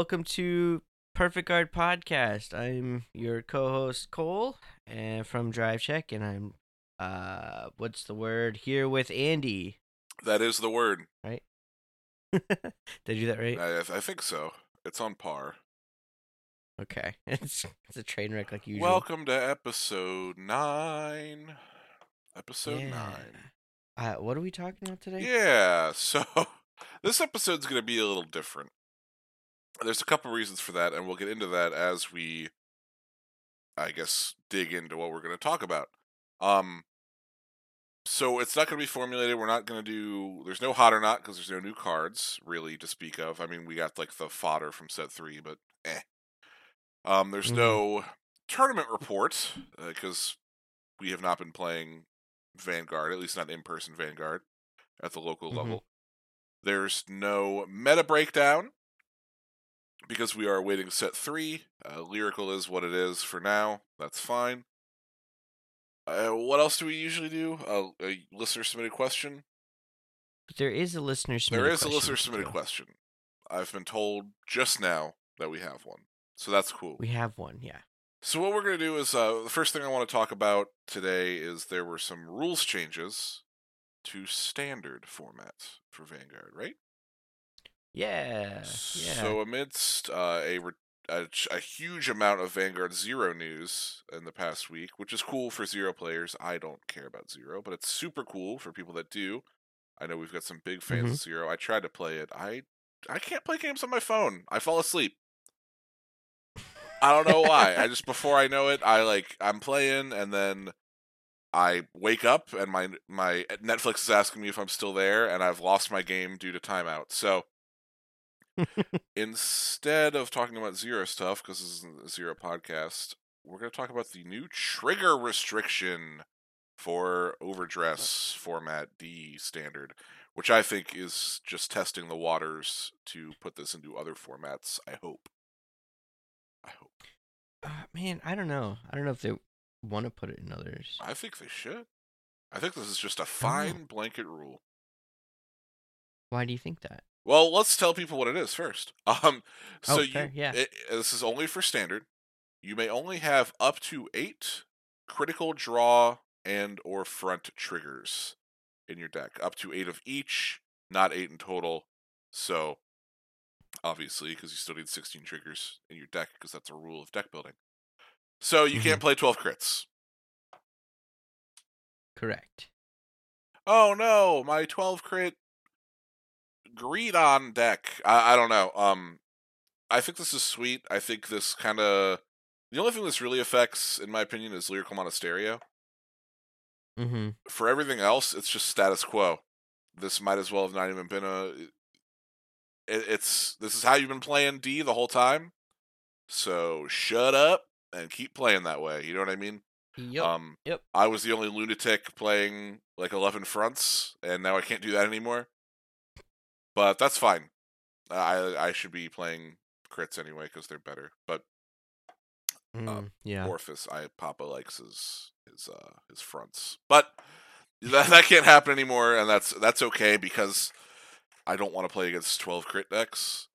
Welcome to Perfect Guard Podcast. I'm your co-host Cole, and from Drive Check, and I'm uh, what's the word here with Andy? That is the word. Right? Did I do that right? I, I think so. It's on par. Okay, it's it's a train wreck like usual. Welcome to episode nine. Episode Yeah. nine. Uh, what are we talking about today? Yeah. So this episode's going to be a little different. There's a couple of reasons for that, and we'll get into that as we, I guess, dig into what we're going to talk about. Um. So it's not going to be formulated. We're not going to do. There's no hot or not because there's no new cards really to speak of. I mean, we got like the fodder from set three, but eh. Um. There's Mhm. no tournament report because we have not been playing Vanguard, at least not in person Vanguard, at the local Mhm. level. There's no meta breakdown because we are awaiting set three. Uh, lyrical is what it is for now. That's fine. Uh, what else do we usually do? Uh, a listener submitted question. But there is a listener submitted. There is a question listener submitted question. I've been told just now that we have one, so that's cool. We have one, yeah. So what we're going to do is uh, the first thing I want to talk about today is there were some rules changes to standard format for Vanguard, right? Yeah, yeah. So amidst uh, a, re- a a huge amount of Vanguard Zero news in the past week, which is cool for Zero players. I don't care about Zero, but it's super cool for people that do. I know we've got some big fans Mm-hmm. of Zero. I tried to play it. I I can't play games on my phone. I fall asleep. I don't know why. I just before I know it, I like I'm playing and then I wake up and my my Netflix is asking me if I'm still there and I've lost my game due to timeout. So instead of talking about zero stuff because this is a zero podcast, we're going to talk about the new trigger restriction for overdress format D standard, which I think is just testing the waters to put this into other formats. I hope. I hope. Uh, man, I don't know. I don't know if they want to put it in others. I think they should. I think this is just a fine blanket rule. Why do you think that? Well, let's tell people what it is first. Um, so Oh, you, yeah. It, this is only for standard. You may only have up to eight critical draw and or front triggers in your deck. Up to eight of each, not eight in total. So, obviously, because you still need sixteen triggers in your deck, because that's a rule of deck building. So you can't play twelve crits. Correct. oh no, my 12 crit greed on deck. I, I don't know. Um, I think this is sweet. I think this kind of the only thing this really affects, in my opinion, is lyrical monasterio. Mm-hmm. For everything else, it's just status quo. This might as well have not even been a. It, it's this is how you've been playing D the whole time. So shut up and keep playing that way. You know what I mean? Yep. Um, Yep. I was the only lunatic playing like 11 fronts, and now I can't do that anymore. But that's fine. I I should be playing crits anyway because they're better. But Mm, yeah. Orphis, I Papa likes his his uh his fronts, but that that can't happen anymore, and that's that's okay because I don't want to play against 12 crit decks.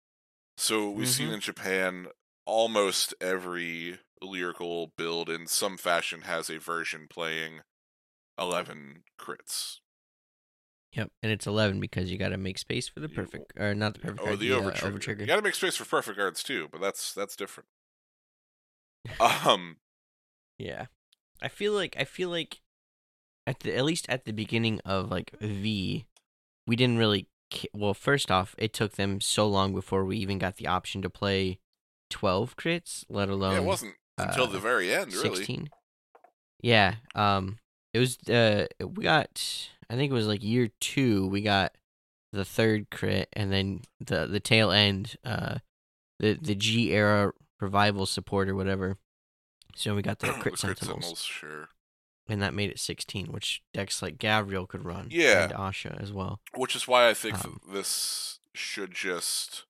So we've seen Mhm. in Japan almost every lyrical build in some fashion has a version playing 11 crits. Yep. And it's eleven because you got to make space for the perfect, or not the perfect. Oh, card, the uh, over trigger. You got to make space for perfect guards too, but that's that's different. Um, Yeah. I feel like I feel like at the at least at the beginning of like V, we didn't really. Well, first off, it took them so long before we even got the option to play twelve crits, let alone yeah, it wasn't until uh, the very end, really. 16 yeah um it was uh we got i think it was like year two we got the third crit and then the the tail end uh the the g era revival support or whatever so we got the crit sentinels Sentinels, sure. and that made it 16 which decks like gavriel could run Yeah. and asha as well Which is why I think Um, this should just,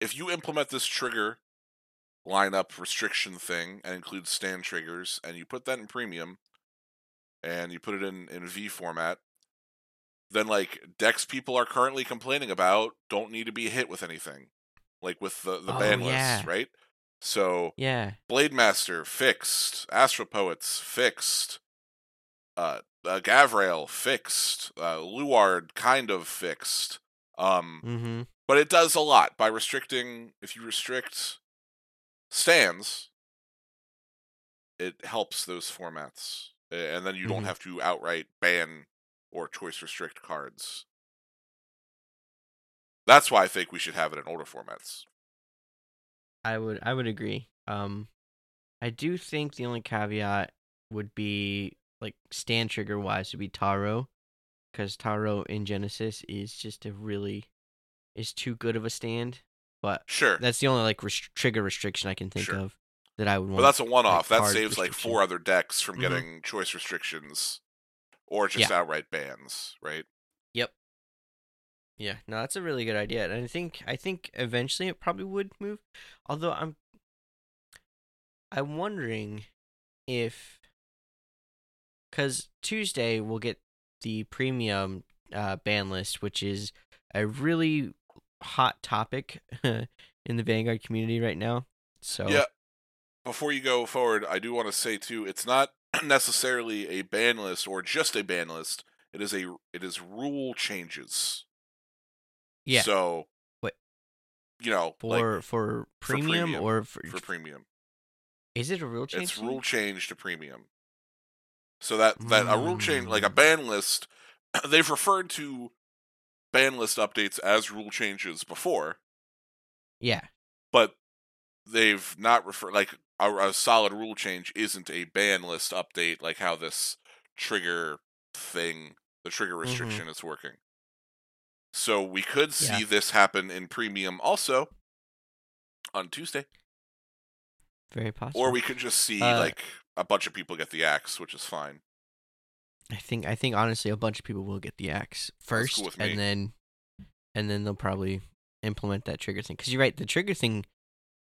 if you implement this trigger lineup restriction thing and include stand triggers, and you put that in premium, and you put it in in V format, then like decks people are currently complaining about don't need to be hit with anything. like with the the Oh, ban yeah. lists, right? So Yeah. Blade Master fixed, Astro Poets fixed, uh, uh Gavrail fixed, uh, Luard kind of fixed. Um, Mm-hmm. but it does a lot by restricting. If you restrict stands, it helps those formats, and then you don't Mhm. have to outright ban or choice restrict cards. That's why I think we should have it in older formats. I would I would agree. Um, I do think the only caveat would be like stand trigger wise would be Taro, because Taro in Genesis is just a really is too good of a stand. But Sure, that's the only like rest- trigger restriction I can think Sure. of that I would want. but that's a one-off. that saves like four other decks from Mhm. getting choice restrictions or just outright bans, right? Yep. Yeah, no, that's a really good idea, and I think I think eventually it probably would move. Although I'm, I'm wondering if, because Tuesday we'll get the premium uh, ban list, which is a really hot topic in the Vanguard community right now. So Yeah. Before you go forward, I do want to say too, it's not necessarily a ban list or just a ban list. It is a it is rule changes. yeah, So, What? you know, for like for for premium, premium, or for, for premium, is it a real change? it's rule change to premium. So that that a rule change, like a Mm. ban list, they've referred to ban list updates as rule changes before, Yeah, but they've not referred like a, a solid rule change isn't a ban list update like how this trigger thing the trigger Mhm. restriction is working so we could see Yeah. this happen in premium also on tuesday very possible. or we could just see Uh, like a bunch of people get the axe which is fine I think I think honestly a bunch of people will get the axe first, cool and then and then they'll probably implement that trigger thing. Because you're right, the trigger thing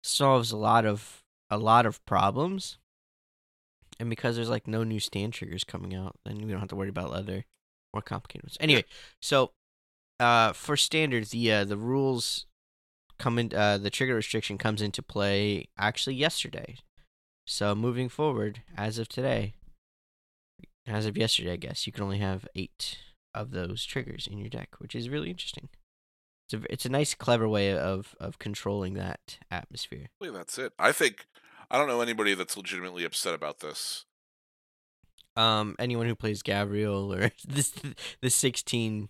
solves a lot of a lot of problems, and because there's like no new stand triggers coming out, then we don't have to worry about other more complicated ones. Anyway, so uh, for standard, the uh, the rules come in. Uh, the trigger restriction comes into play actually yesterday. So moving forward, as of today, as of yesterday, I guess you can only have eight of those triggers in your deck, which is really interesting. It's a it's a nice, clever way of of controlling that atmosphere. Really, that's it i think i don't know anybody that's legitimately upset about this Um, anyone who plays Gabriel or this the sixteen,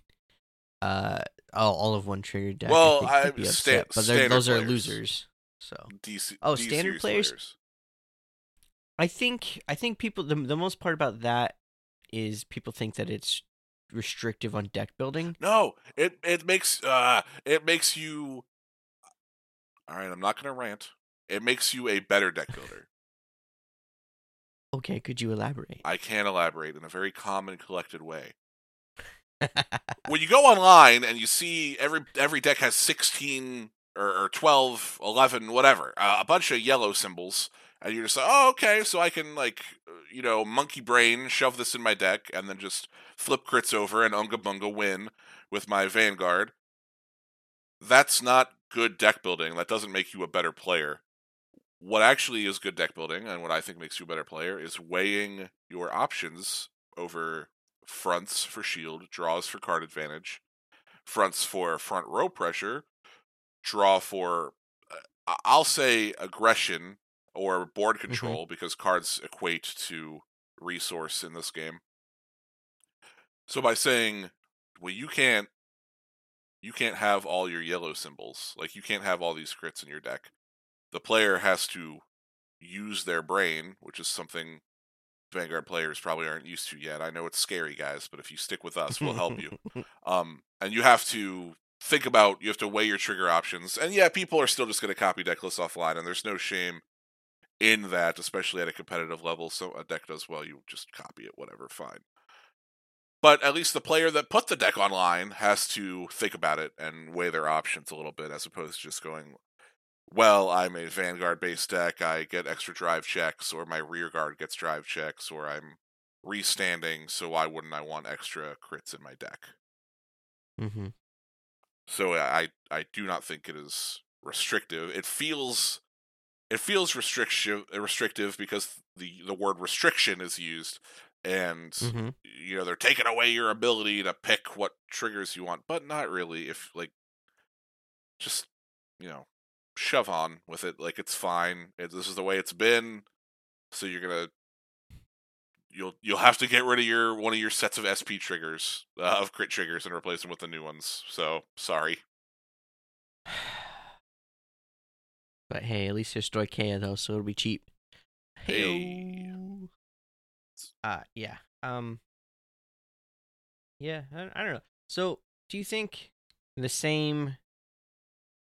uh, all, all of one trigger deck, Well, I I- sta- upset, but those are losers. So DC, Oh, D standard players? players. I think I think people the the most part about that is people think that it's restrictive on deck building. No, it it makes uh it makes you All right, I'm not going to rant. It makes you a better deck builder. Okay, could you elaborate? I can elaborate in a very calm and collected way. When you go online and you see every every deck has 16 or, or 12, 11, whatever, uh, a bunch of yellow symbols and you're just like, "Oh, okay, so I can like, uh, you know, monkey brain shove this in my deck and then just flip crits over and unga bunga win with my vanguard." That's not good deck building. That doesn't make you a better player. What actually is good deck building and what I think makes you a better player is weighing your options over fronts for shield, draws for card advantage, fronts for front row pressure, draw for uh, I'll say aggression or board control because cards equate to resource in this game. So by saying, well, you can't you can't have all your yellow symbols. Like you can't have all these crits in your deck. The player has to use their brain, which is something Vanguard players probably aren't used to yet. I know it's scary, guys, but if you stick with us, we'll help you. Um, and you have to think about, you have to weigh your trigger options. And yeah, people are still just going to copy deck lists offline, and there's no shame in that, especially at a competitive level. So a deck does well, you just copy it, whatever, fine. But at least the player that put the deck online has to think about it and weigh their options a little bit, as opposed to just going, well, I'm a Vanguard based deck, I get extra drive checks, or my rear guard gets drive checks, or I'm restanding, so why wouldn't I want extra crits in my deck? mm-hmm. So I I do not think it is restrictive. It feels it feels restriction restrictive because the the word restriction is used and Mhm. you know they're taking away your ability to pick what triggers you want but not really if like just you know shove on with it like it's fine it, this is the way it's been so you're gonna you'll you'll have to get rid of your one of your sets of sp triggers uh, of crit triggers and replace them with the new ones so sorry But hey, at least there's Stoicheia though, so it'll be cheap. Hey. Uh yeah. Um Yeah, I, I don't know. So, do you think the same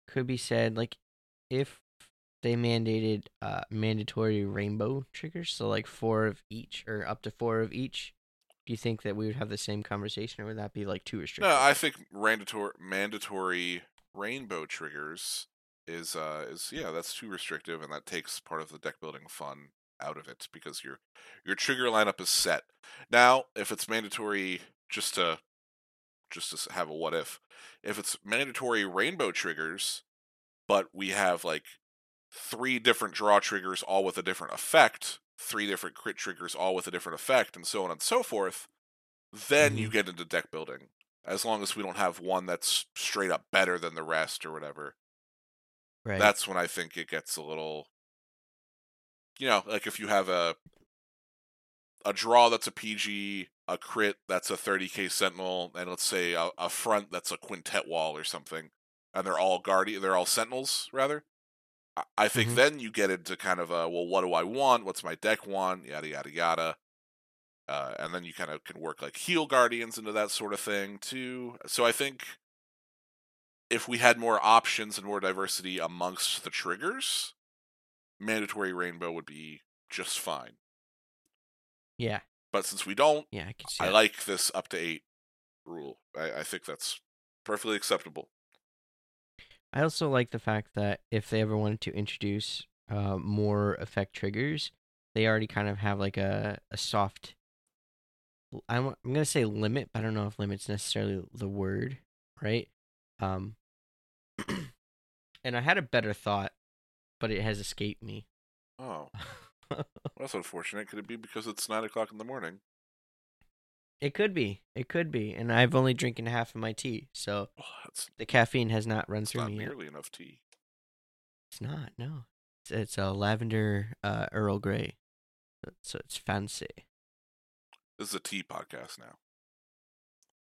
could be said like if they mandated uh mandatory rainbow triggers, so like four of each or up to four of each? Do you think that we would have the same conversation or would that be like too restrictive? No, I think mandatory mandatory rainbow triggers is uh is yeah that's too restrictive and that takes part of the deck building fun out of it because your your trigger lineup is set. Now, if it's mandatory just to just to have a what if, if it's mandatory rainbow triggers, but we have like three different draw triggers all with a different effect, three different crit triggers all with a different effect, and so on and so forth, then you Mhm. get into deck building. As long as we don't have one that's straight up better than the rest or whatever, right. that's when I think it gets a little. You know, like if you have a a draw that's a PG, a crit that's a 30k Sentinel, and let's say a, a front that's a quintet wall or something, and they're all guardian, they're all Sentinels rather. I- I think Mhm. then you get into kind of a well, what do I want? What's my deck want? Yada yada yada. Uh, and then you kind of can work like heal guardians into that sort of thing too. So I think if we had more options and more diversity amongst the triggers, mandatory rainbow would be just fine. yeah. But since we don't, Yeah, I can see I that. like this up to eight rule. I, I think that's perfectly acceptable. I also like the fact that if they ever wanted to introduce uh, more effect triggers, they already kind of have like a, a soft. I'm I'm gonna say limit, but I don't know if limit's necessarily the word, right? Um, and I had a better thought, but it has escaped me. Oh, that's unfortunate. Could it be because it's nine o'clock in the morning? it could be, it could be, and I've only drinking half of my tea, so Oh, the caffeine has not run through not me yet. nearly enough tea. It's not, no. It's, it's a lavender uh, Earl Grey, so- it's fancy. This is a tea podcast now.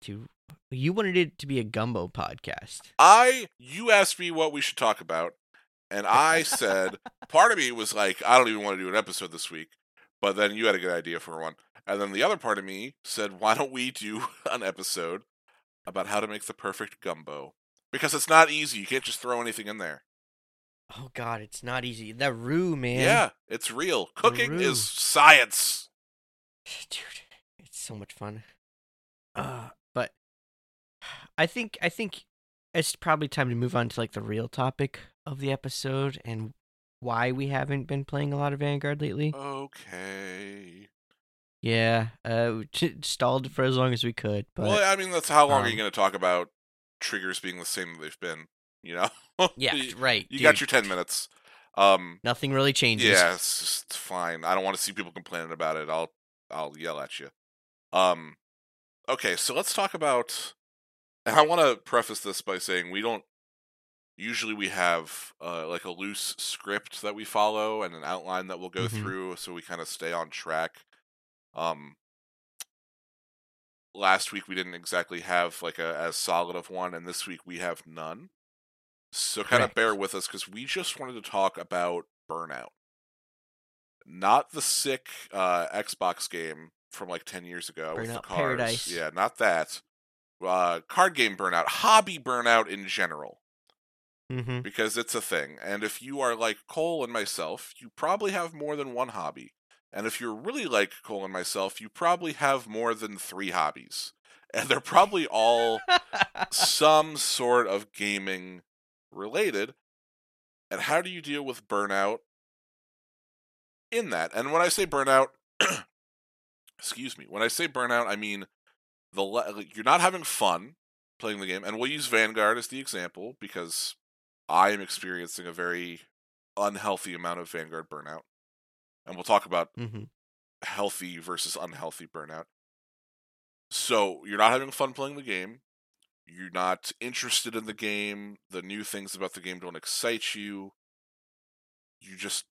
to you wanted it to be a gumbo podcast. I, you asked me what we should talk about, and I said, part of me was like, I don't even want to do an episode this week, but then you had a good idea for one. And then the other part of me said, why don't we do an episode about how to make the perfect gumbo? Because it's not easy. You can't just throw anything in there. Oh God, it's not easy. That roux, man. Yeah, it's real. Cooking is science. dude, it's so much fun. Uh, I think I think it's probably time to move on to like the real topic of the episode and why we haven't been playing a lot of Vanguard lately. Okay. Yeah, uh, stalled for as long as we could, but well, I mean, that's how long are you um, going to talk about triggers being the same that they've been? You know? yeah, you, right. you dude. got your 10 minutes. Um, Nothing really changes. Yeah, it's just fine. I don't want to see people complaining about it. I'll I'll yell at you. Um okay, so let's talk about and I want to preface this by saying we don't usually we have uh like a loose script that we follow and an outline that we'll go Mhm. through so we kind of stay on track. Um last week we didn't exactly have like a as solid of one and this week we have none. So kind of bear with us because we just wanted to talk about Burnout. Not the sick uh, Xbox game from like 10 years ago with the Burnout cars. Paradise. Yeah, not that. Uh, card game Burnout, hobby Burnout in general, Mm-hmm. because it's a thing. And if you are like Cole and myself, you probably have more than one hobby. And if you're really like Cole and myself, you probably have more than three hobbies. And they're probably all some sort of gaming related. And how do you deal with burnout in that? And when I say burnout, excuse me, when I say burnout, I mean the le- you're not having fun playing the game. And we'll use Vanguard as the example because I am experiencing a very unhealthy amount of Vanguard burnout. And we'll talk about Mm-hmm. healthy versus unhealthy burnout. So you're not having fun playing the game. You're not interested in the game. The new things about the game don't excite you. You just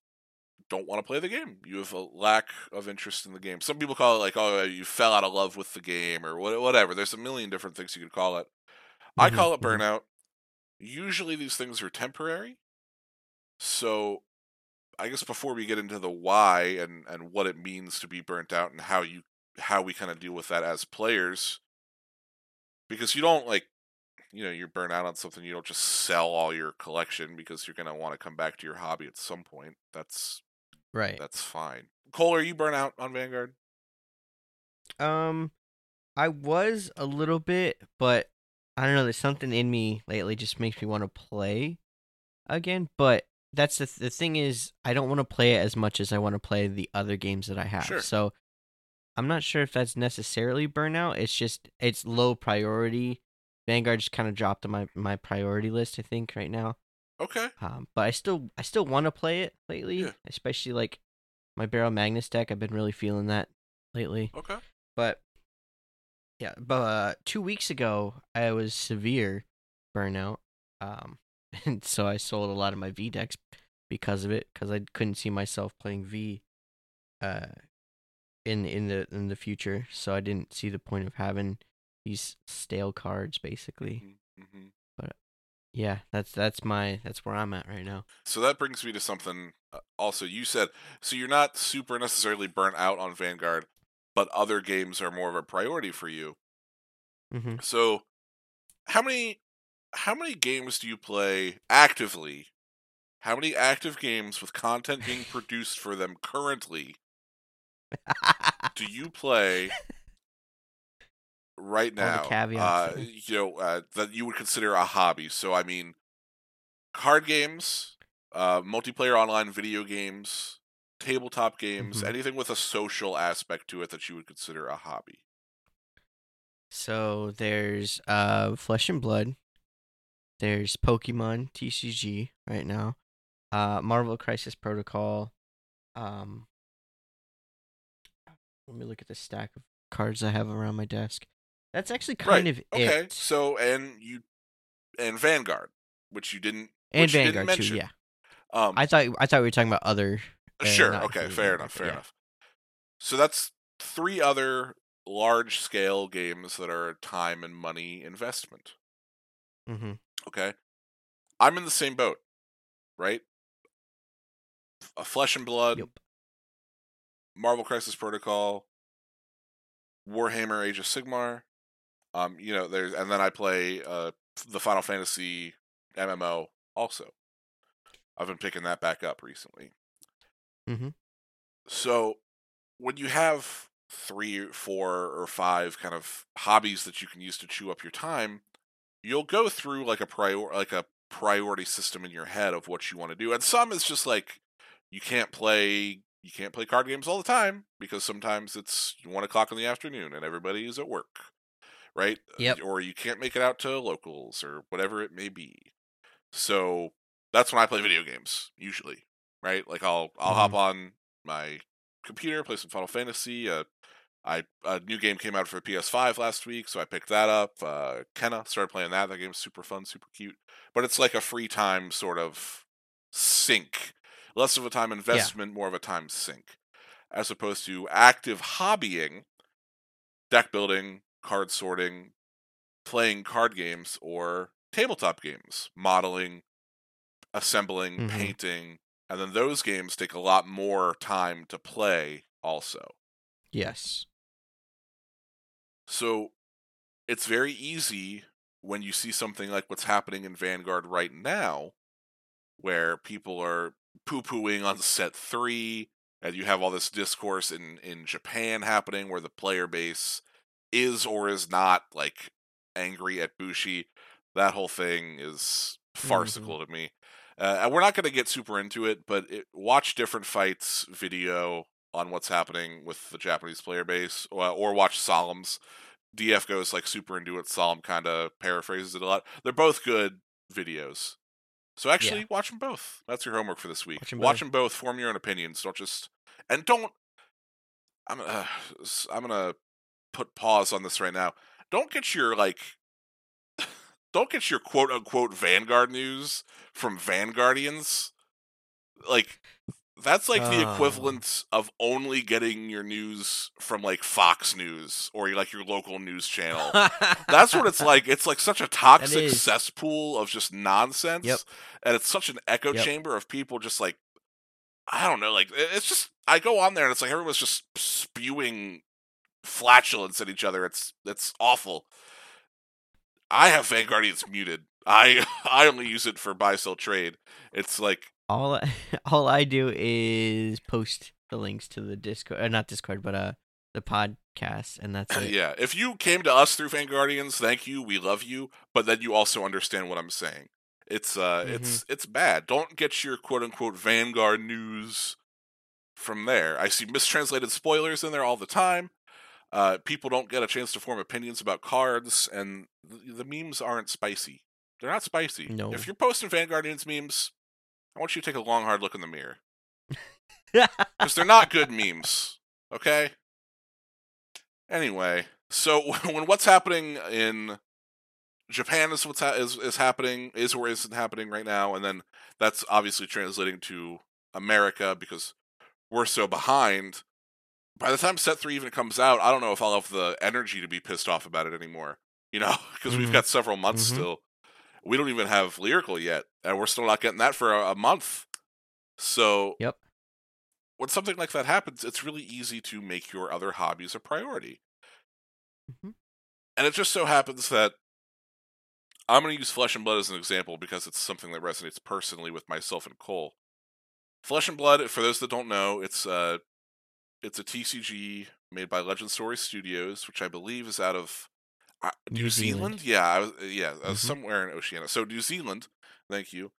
don't want to play the game. You have a lack of interest in the game. Some people call it like, oh, you fell out of love with the game or whatever. There's a million different things you could call it. I Mhm, call it mhm. burnout. Usually these things are temporary. So I guess before we get into the why and and what it means to be burnt out and how you how we kind of deal with that as players because you don't like you know you're burnt out on something you don't just sell all your collection because you're going to want to come back to your hobby at some point that's Right. that's fine cole are you burnt out on vanguard Um, I was a little bit, but I don't know. There's something in me lately just makes me want to play again. But that's the the thing is, I don't want to play it as much as I want to play the other games that I have. Sure. So I'm not sure if that's necessarily burnout. It's just it's low priority. Vanguard just kind of dropped on my my priority list. I think right now. Okay Um, but I still I still want to play it lately, Yeah. especially like my Barrel Magnus deck. I've been really feeling that lately. okay But yeah, but uh, two weeks ago I was severe burnout, um, and so I sold a lot of my V decks because of it, because I couldn't see myself playing V, uh, in in the in the future. So I didn't see the point of having these stale cards, basically. hmm Yeah, that's that's my that's where I'm at right now. so that brings me to something uh, also you said so you're not super necessarily burnt out on vanguard but other games are more of a priority for you Mm-hmm. So, how many how many games do you play actively? How many active games with content being produced for them currently do you play right now? Uh, you know uh, that you would consider a hobby. So, I mean, card games, uh, multiplayer online video games, tabletop games, Mhm. anything with a social aspect to it that you would consider a hobby. So there's uh Flesh and Blood. There's Pokemon TCG right now. Uh Marvel Crisis Protocol. Um Let me look at the stack of cards I have around my desk. That's actually kind Right, of Okay, it. so and you and Vanguard, which you didn't and which you didn't Vanguard too, yeah. Um, I thought I thought we were talking about other uh, sure. Okay. Fair Vanguard, enough. Fair yeah. enough. So that's three other large scale games that are time and money investment. Mm-hmm. Okay. I'm in the same boat, right? A Flesh and Blood, Yep. Marvel Crisis Protocol, Warhammer Age of Sigmar. Um, you know, there's and then I play uh the Final Fantasy MMO also. I've been picking that back up recently. Mm-hmm. So when you have three, four, or five kind of hobbies that you can use to chew up your time, you'll go through like a prior like a priority system in your head of what you want to do. And some is just like you can't play you can't play card games all the time because sometimes it's one o'clock in the afternoon and everybody is at work. Right? Yep. Or you can't make it out to locals or whatever it may be. So that's when I play video games, usually. Right? Like I'll I'll hop on my computer, play some Final Fantasy. Uh, I a new game came out for PS5 last week, so I picked that up. Uh, Kenna started playing that. That game's super fun, super cute. But it's like a free time sort of sink, less of a time investment, more of a time sink, as opposed to active hobbying, deck building, card sorting, playing card games or tabletop games, modeling, assembling, Mhm. painting, and then those games take a lot more time to play also. Yes. So it's very easy when you see something like what's happening in Vanguard right now, where people are poo pooing on set three, and you have all this discourse in, in Japan happening where the player base is or is not like angry at Bushi. That whole thing is farcical to me. Uh, and we're not going to get super into it, but it, watch different fights video on what's happening with the Japanese player base, or, or watch Solemn's. DF goes like super into it. Solemn kind of paraphrases it a lot. They're both good videos. So actually, watch them both. That's your homework for this week. Watch 'em Watch them both. Form your own opinions. Don't just and don't. I'm uh, I'm gonna put pause on this right now. Don't get your like. Don't get your quote unquote Vanguard news from Vanguardians. Like that's like the Oh. equivalent of only getting your news from like Fox News or like your local news channel. That's what it's like. It's like such a toxic cesspool of just nonsense. Yep. And it's such an echo Yep. chamber of people just like I don't know, like it's just I go on there and it's like everyone's just spewing flatulence at each other. It's it's awful. I have Vanguardians muted. I I only use it for buy sell trade. It's like all I- all I do is post the links to the Discord, uh, not Discord, but uh the podcast, and that's it. yeah, if you came to us through Vanguardians, thank you. We love you, but then you also understand what I'm saying. It's uh it's it's bad. Don't get your quote unquote Vanguard news from there. I see mistranslated spoilers in there all the time. Uh people don't get a chance to form opinions about cards and the, the memes aren't spicy. They're not spicy. No. If you're posting Vanguardians memes, I want you to take a long hard look in the mirror because they're not good memes. Okay. Anyway, so when what's happening in Japan is what's ha- is is happening is or isn't happening right now, and then that's obviously translating to America because we're so behind. By the time Set Three even comes out, I don't know if I'll have the energy to be pissed off about it anymore. You know, because we've Mhm. got several months Mhm. still. We don't even have lyrical yet, and we're still not getting that for a, a month. So Yep. when something like that happens, it's really easy to make your other hobbies a priority. Mm-hmm. And it just so happens that I'm going to use Flesh and Blood as an example because it's something that resonates personally with myself and Cole. Flesh and Blood, for those that don't know, it's uh it's a TCG made by Legend Story Studios, which I believe is out of uh, New, New Zealand. Zealand. Yeah, I was, yeah, I was Mhm. somewhere in Oceania. So New Zealand, thank you.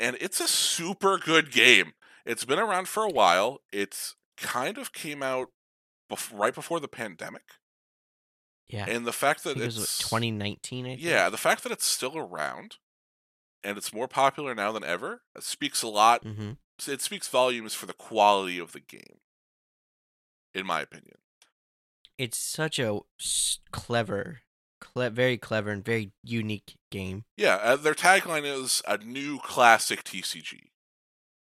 And it's a super good game. It's been around for a while. It's kind of came out bef- right before the pandemic, yeah. and the fact that it was it's what, 2019. Yeah, the fact that it's still around and it's more popular now than ever speaks a lot. Mm-hmm. It speaks volumes for the quality of the game, in my opinion. It's such a clever, cle- very clever and very unique game. Yeah, uh, their tagline is a new classic TCG,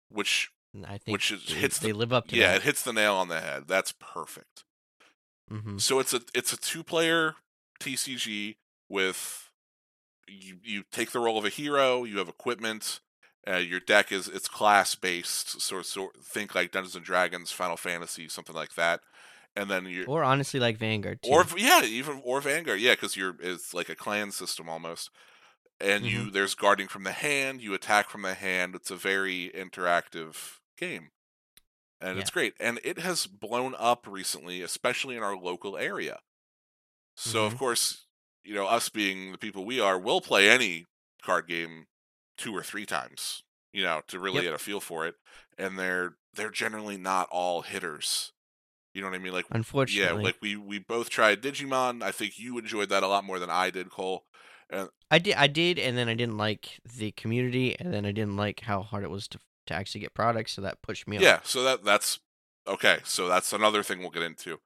which I think Which is- they, hits the- live up to yeah, that. it hits the nail on the head. That's perfect. hmm So it's a it's a two player TCG with you you take the role of a hero. You have equipment. Uh, your deck is it's class based. So so think like Dungeons and Dragons, Final Fantasy, something like that. And then you Or honestly, like Vanguard. Too. or yeah, even or Vanguard, yeah, because you're it's like a clan system almost. And Mm-hmm. you there's guarding from the hand. You attack from the hand. It's a very interactive game, and it's great. And it has blown up recently, especially in our local area. So of Mhm. course, you know us being the people we are, we'll play any card game two or three times, you know, to really Yep. get a feel for it. And they're they're generally not all hitters. You know what I mean? Like Unfortunately, yeah, like we we both tried Digimon. I think you enjoyed that a lot more than I did, Cole. I did, I did, and then I didn't like the community, and then I didn't like how hard it was to to actually get products, so that pushed me off. Yeah, so that that's okay. So that's another thing we'll get into.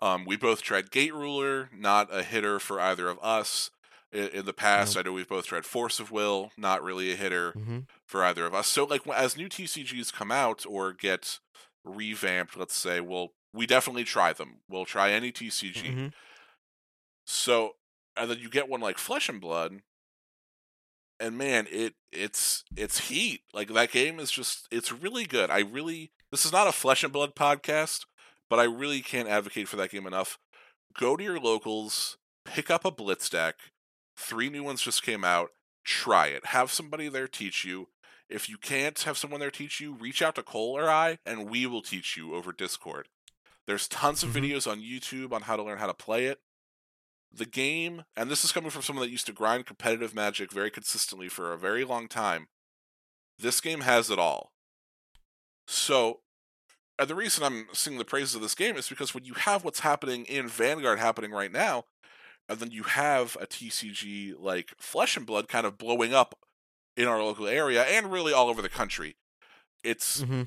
Um, we both tried Gate Ruler, not a hitter for either of us. In, in the past, I know we've both tried Force of Will, not really a hitter hmm for either of us. So like as new TCGs come out or get revamped, let's say, we'll we definitely try them. We'll try any TCG. hmm So, and then you get one like Flesh and Blood, and man, it it's it's heat. Like that game is just it's really good. I really this is not a Flesh and Blood podcast, but I really can't advocate for that game enough. Go to your locals, pick up a Blitz deck. Three new ones just came out. Try it. Have somebody there teach you. If you can't have someone there teach you, reach out to Cole or I, and we will teach you over Discord. There's tons of Mhm. videos on YouTube on how to learn how to play it the game, and this is coming from someone that used to grind competitive magic very consistently for a very long time. This game has it all. So, the reason I'm singing the praises of this game is because when you have what's happening in Vanguard happening right now, and then you have a TCG like Flesh and Blood kind of blowing up in our local area and really all over the country. It's hmm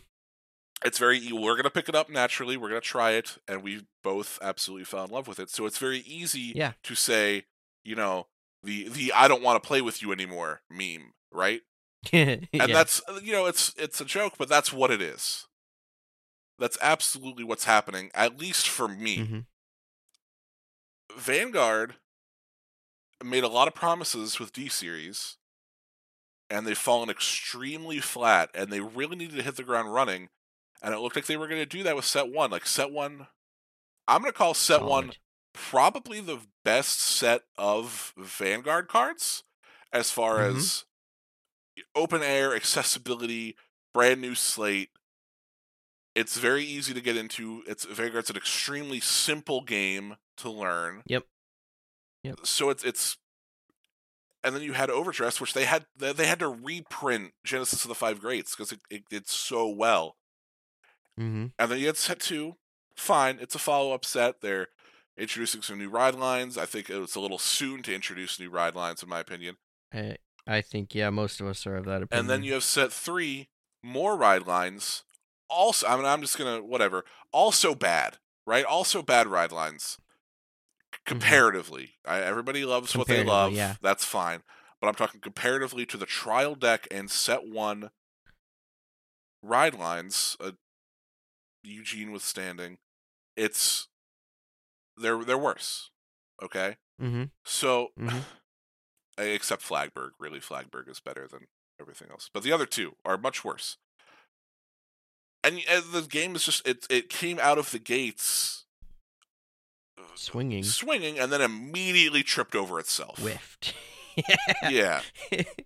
it's very we're gonna pick it up naturally. We're gonna try it, and we both absolutely fell in love with it. So it's very easy Yeah. to say, you know, the the I don't want to play with you anymore meme, right? and that's uh, you know it's it's a joke but that's what it is that's absolutely what's happening at least for me hmm vanguard made a lot of promises with d series and they've fallen extremely flat and they really needed to hit the ground running and it looked like they were going to do that with set one like set one i'm going to call set one Solid. probably the best set of vanguard cards as far Mhm. as open air accessibility brand new slate it's very easy to get into it's vanguard's an extremely simple game to learn Yep. Yep. so it's it's and then you had overdress which they had they had to reprint genesis of the five greats because it, it did so well Mm-hmm. and then you had set two. Fine, it's a follow up set. They're introducing some new ride lines. I think it's a little soon to introduce new ride lines, in my opinion. I, I think yeah, most of us are of that opinion. And then you have set three, more ride lines. Also, I mean, I'm just gonna whatever. Also bad, right? Also bad ride lines. Comparatively, I, everybody loves what they Mm-hmm. Love. yeah. That's fine. But I'm talking comparatively to the trial deck and set one ride lines. Uh, Eugene withstanding, it's they're they're worse. Okay, hmm so Mhm. except Flagberg, really Flagberg is better than everything else. But the other two are much worse. And, and the game is just it it came out of the gates swinging, swinging and then immediately tripped over itself. whiffed. Yeah,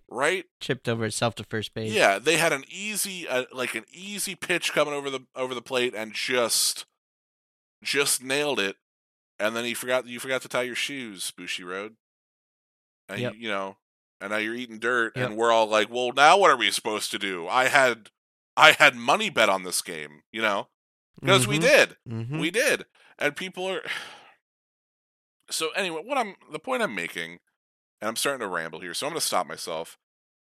right? Chipped over itself to first base. Yeah, they had an easy uh, like an easy pitch coming over the over the plate and just just nailed it. And then you forgot you forgot to tie your shoes, Bushiroad. And Yep. you, you know, and now you're eating dirt Yep. and we're all like, "Well, now what are we supposed to do?" I had I had money bet on this game, you know? Because we did. hmm We did. And people are So anyway, what I'm the point I'm making and I'm starting to ramble here, so I'm going to stop myself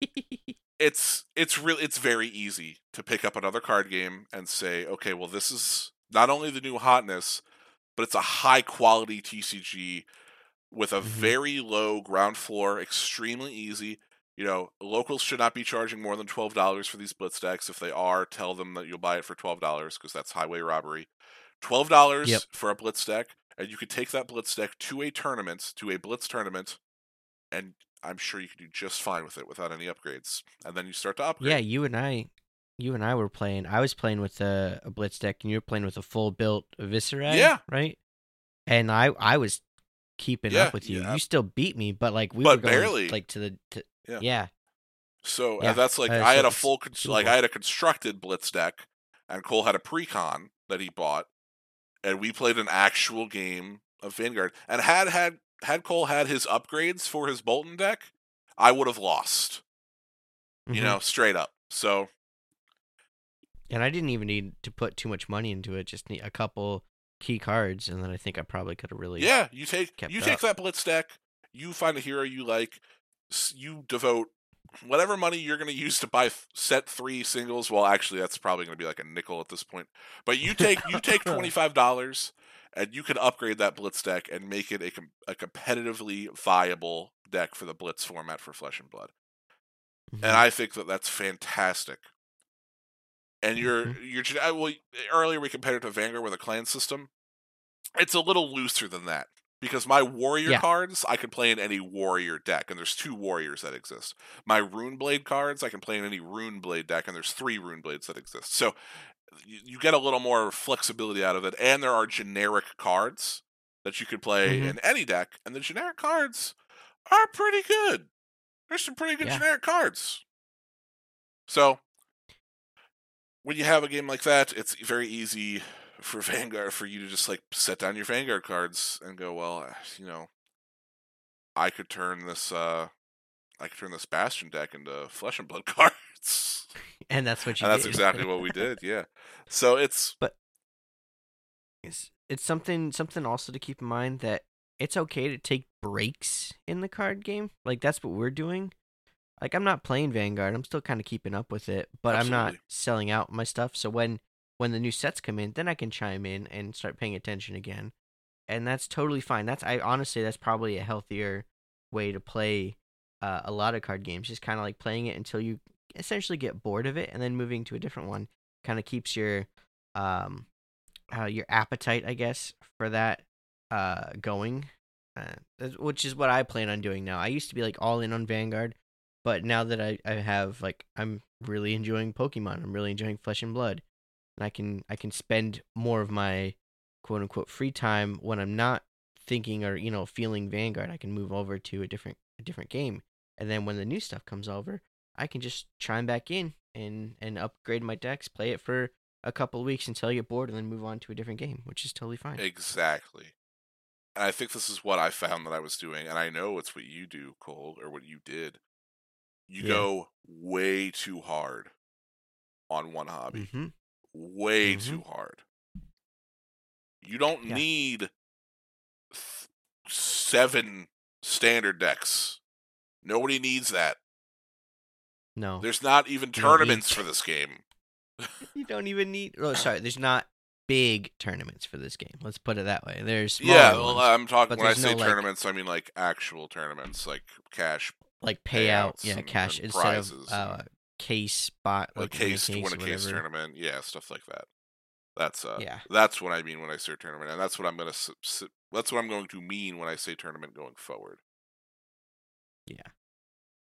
it's it's really it's very easy to pick up another card game and say, okay, well, this is not only the new hotness, but it's a high quality TCG with a Mhm. very low ground floor, extremely easy. You know, locals should not be charging more than twelve dollars for these blitz decks. If they are, tell them that you'll buy it for twelve dollars because that's highway robbery. Twelve dollars Yep. for a blitz deck, and you could take that blitz deck to a tournament, to a blitz tournament, and I'm sure you could do just fine with it without any upgrades. And then you start to upgrade. Yeah, you and I, you and I were playing. I was playing with a, a blitz deck, and you were playing with a full built Viserai. Yeah. right. And I, I was keeping Yeah, up with you. yeah. You still beat me, but like we But were going barely. like to the, to, Yeah. yeah. So Yeah, and that's like uh, I so had a full con- like. I had a constructed blitz deck, and Cole had a precon that he bought, and we played an actual game of Vanguard. And had had had Cole had his upgrades for his Boltyn deck, I would have lost. You Mhm. know, straight up. So And I didn't even need to put too much money into it. Just need a couple key cards, and then I think I probably could have really. yeah, you take you take that blitz deck, you find a hero you like, you devote whatever money you're going to use to buy set three singles. Well, actually, that's probably going to be like a nickel at this point. But you take you take twenty five dollars, and you can upgrade that blitz deck and make it a com- a competitively viable deck for the blitz format for Flesh and Blood. Mhm. And I think that that's fantastic. And you're Mhm. you're well earlier we compared it to Vanguard with a clan system. It's a little looser than that because my warrior Yeah. cards I can play in any warrior deck, and there's two warriors that exist. My rune blade cards I can play in any rune blade deck, and there's three rune blades that exist. So you, you get a little more flexibility out of it, and there are generic cards that you could play Mhm. in any deck, and the generic cards are pretty good. There's some pretty good Yeah. generic cards. So when you have a game like that, it's very easy for Vanguard for you to just like set down your Vanguard cards and go, well, uh, you know, I could turn this uh I could turn this Bastion deck into Flesh and Blood cards. and that's what you. and that's did. exactly what we did, yeah. So it's but it's, it's something something also to keep in mind that it's okay to take breaks in the card game. Like that's what we're doing. like I'm not playing Vanguard. I'm still kind of keeping up with it, but I'm not selling out my stuff. So when when the new sets come in, then I can chime in and start paying attention again. And that's totally fine. That's I honestly that's probably a healthier way to play uh, a lot of card games. Just kind of like playing it until you essentially get bored of it and then moving to a different one. Kind of keeps your um uh, your appetite, I guess, for that uh going. Uh, which is what I plan on doing now. I used to be like all in on Vanguard, but now that I, I have like I'm really enjoying Pokemon. I'm really enjoying Flesh and Blood, and I can I can spend more of my quote unquote free time when I'm not thinking or you know feeling Vanguard. I can move over to a different a different game, and then when the new stuff comes over, I can just chime back in and and upgrade my decks, play it for a couple of weeks until I get bored, and then move on to a different game, which is totally fine. Exactly. And I think this is what I found that I was doing, and I know it's what you do, Cole, or what you did. You Yeah. go way too hard on one hobby. hmm Way Mhm. too hard. You don't Yeah. need th- seven standard decks. Nobody needs that. No, There's not even You don't need- tournaments for this game. you don't even need. Oh, sorry. There's not big tournaments for this game. Let's put it that way. There's yeah, well, ones, I'm talking when I say no, like- tournaments, I mean like actual tournaments, like cash, like payout, yeah, and- cash and instead of uh, case spot, a like win case to win a case whatever. tournament, yeah, stuff like that. That's uh, Yeah. that's what I mean when I say tournament, and that's what I'm gonna, that's what I'm going to mean when I say tournament going forward. Yeah,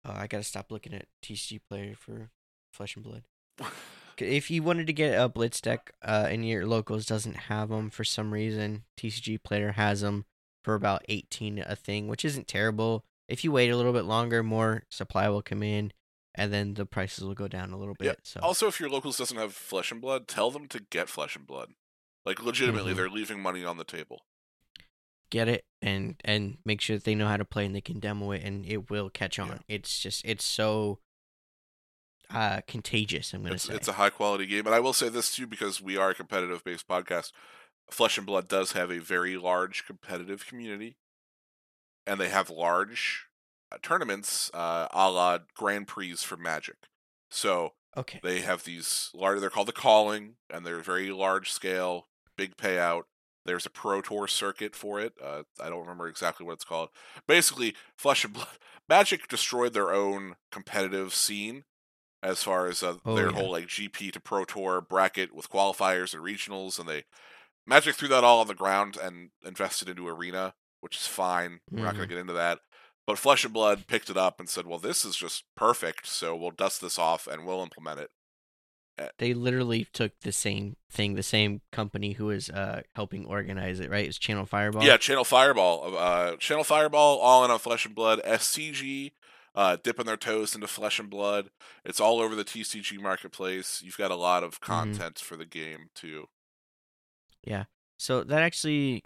oh, I gotta stop looking at TCG player for Flesh and Blood. If you wanted to get a Blitz deck, uh, and your locals doesn't have them for some reason, TCG player has them for about eighteen a thing, which isn't terrible. If you wait a little bit longer, more supply will come in, and then the prices will go down a little bit. Yeah, So Also, if your locals doesn't have flesh and blood, tell them to get flesh and blood. Like legitimately, Mhm. they're leaving money on the table. get it and and make sure that they know how to play and they can demo it and it will catch on. Yeah. It's just it's so uh contagious. I'm gonna It's say. it's a high quality game, and I will say this too because we are a competitive based podcast. Flesh and Blood does have a very large competitive community, and they have large tournaments, uh, a la Grand Prix for Magic. So okay. they have these large. They're called the Calling, and they're very large scale, big payout. There's a Pro Tour circuit for it. Uh, I don't remember exactly what it's called. Basically, Flesh and Blood Magic destroyed their own competitive scene as far as uh, Oh, their yeah. whole like GP to Pro Tour bracket with qualifiers and regionals, and they Magic threw that all on the ground and invested into Arena, which is fine. We're not going to get into that. But Flesh and Blood picked it up and said, "Well, this is just perfect, so we'll dust this off and we'll implement it." They literally took the same thing, the same company who was uh helping organize it, right? It's Channel Fireball. Yeah, Channel Fireball, uh, Channel Fireball, all in on Flesh and Blood. SCG, uh, dipping their toes into Flesh and Blood. It's all over the TCG marketplace. You've got a lot of content for the game too. Yeah. So that actually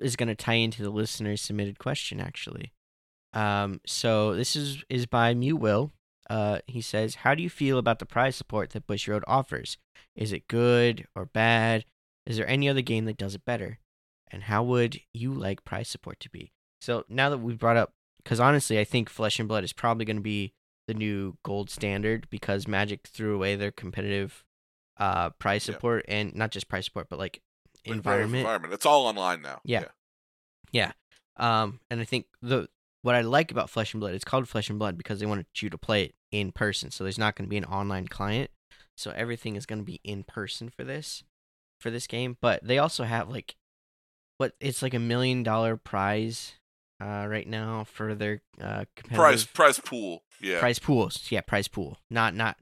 is going to tie into the listener submitted question actually. Um so this is is by Mew Will. Uh he says, "How do you feel about the prize support that Bushiroad offers? Is it good or bad? Is there any other game that does it better? And how would you like prize support to be?" So now that we've brought up cuz honestly, I think Flesh and Blood is probably going to be the new gold standard because Magic threw away their competitive uh prize Yeah. support and not just prize support but like environment environment. It's all online now. Yeah. Yeah. Um, and I think the what I like about Flesh and Blood, it's called Flesh and Blood because they wanted you to play it in person. So there's not going to be an online client. So everything is going to be in person for this, for this game. But they also have like, what it's like a million dollar prize, uh, right now for their uh Prize prize pool. Yeah. prize pools. Yeah, prize pool. Not not,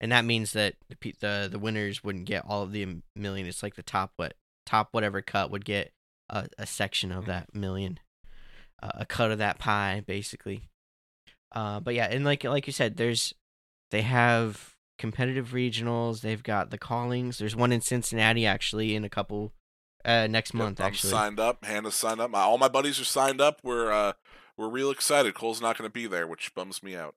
and that means that the the the winners wouldn't get all of the million. It's like the top what top whatever cut would get a, a section of that million, a cut of that pie, basically. Uh, but yeah, and like like you said, there's they have competitive regionals. They've got the callings. There's one in Cincinnati actually in a couple uh next Yep, month I'm actually. signed up. Hannah's signed up. My, all my buddies are signed up. We're uh, we're real excited. Cole's not going to be there, which bums me out.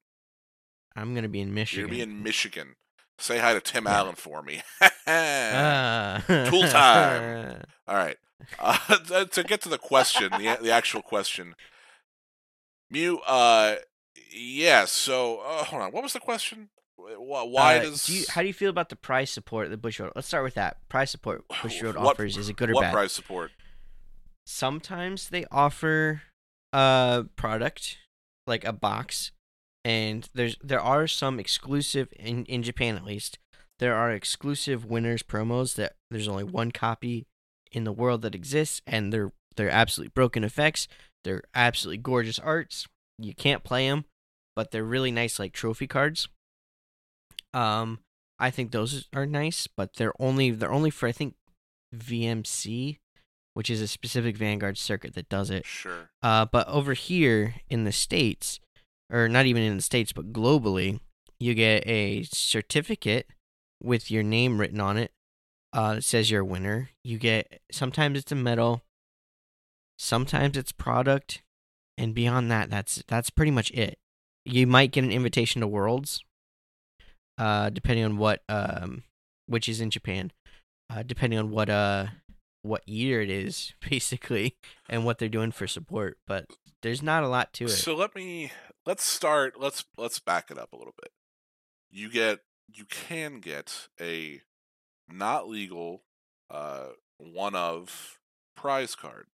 I'm gonna be in Michigan. You're going to be in Michigan. Say hi to Tim Yeah. Allen for me. Ah. Tool time. All right. Uh, to get to the question, the the actual question, Mew, uh, Yeah. So uh, hold on. What was the question? Why, Uh, does do you, how do you feel about the prize support that Bushiroad? Let's start with that. Prize support Bushiroad What- offers is it good or what bad? price support? Sometimes they offer a product like a box, and there's there are some exclusive in in Japan at least. There are exclusive winners promos that there's only one copy in the world that exists, and they're they're absolutely broken effects. They're absolutely gorgeous arts. You can't play them, but they're really nice like trophy cards. Um, I think those are nice, but they're only they're only for I think VMC, which is a specific Vanguard circuit that does it. Sure. Uh, but over here in the states, or not even in the states, but globally, you get a certificate with your name written on it. Uh, that says you're a winner. You get sometimes it's a medal, sometimes it's product, and beyond that, that's that's pretty much it. You might get an invitation to Worlds, uh, depending on what um, which is in Japan, uh, depending on what uh what year it is basically and what they're doing for support. But there's not a lot to it. So let me let's start. Let's let's back it up a little bit. You get you can get a not legal uh one of prize card.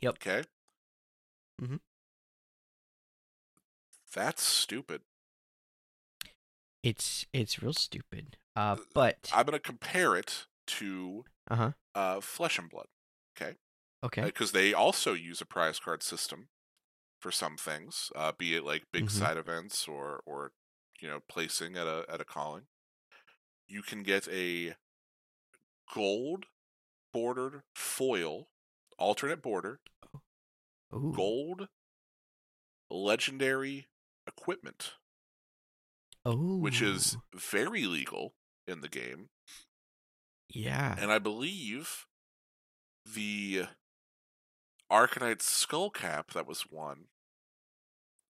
Yep. Okay. Mhm. That's stupid. It's it's real stupid. Uh, but I'm gonna compare it to uh huh. uh Flesh and Blood Okay. Okay. Because they also use a prize card system for some things, uh, be it like big Mhm. side events or or you know placing at a at a calling. You can get a gold bordered foil, alternate border, oh. Ooh. gold legendary equipment, Oh. which is very legal in the game. yeah. And I believe the Arcanite Skullcap that was won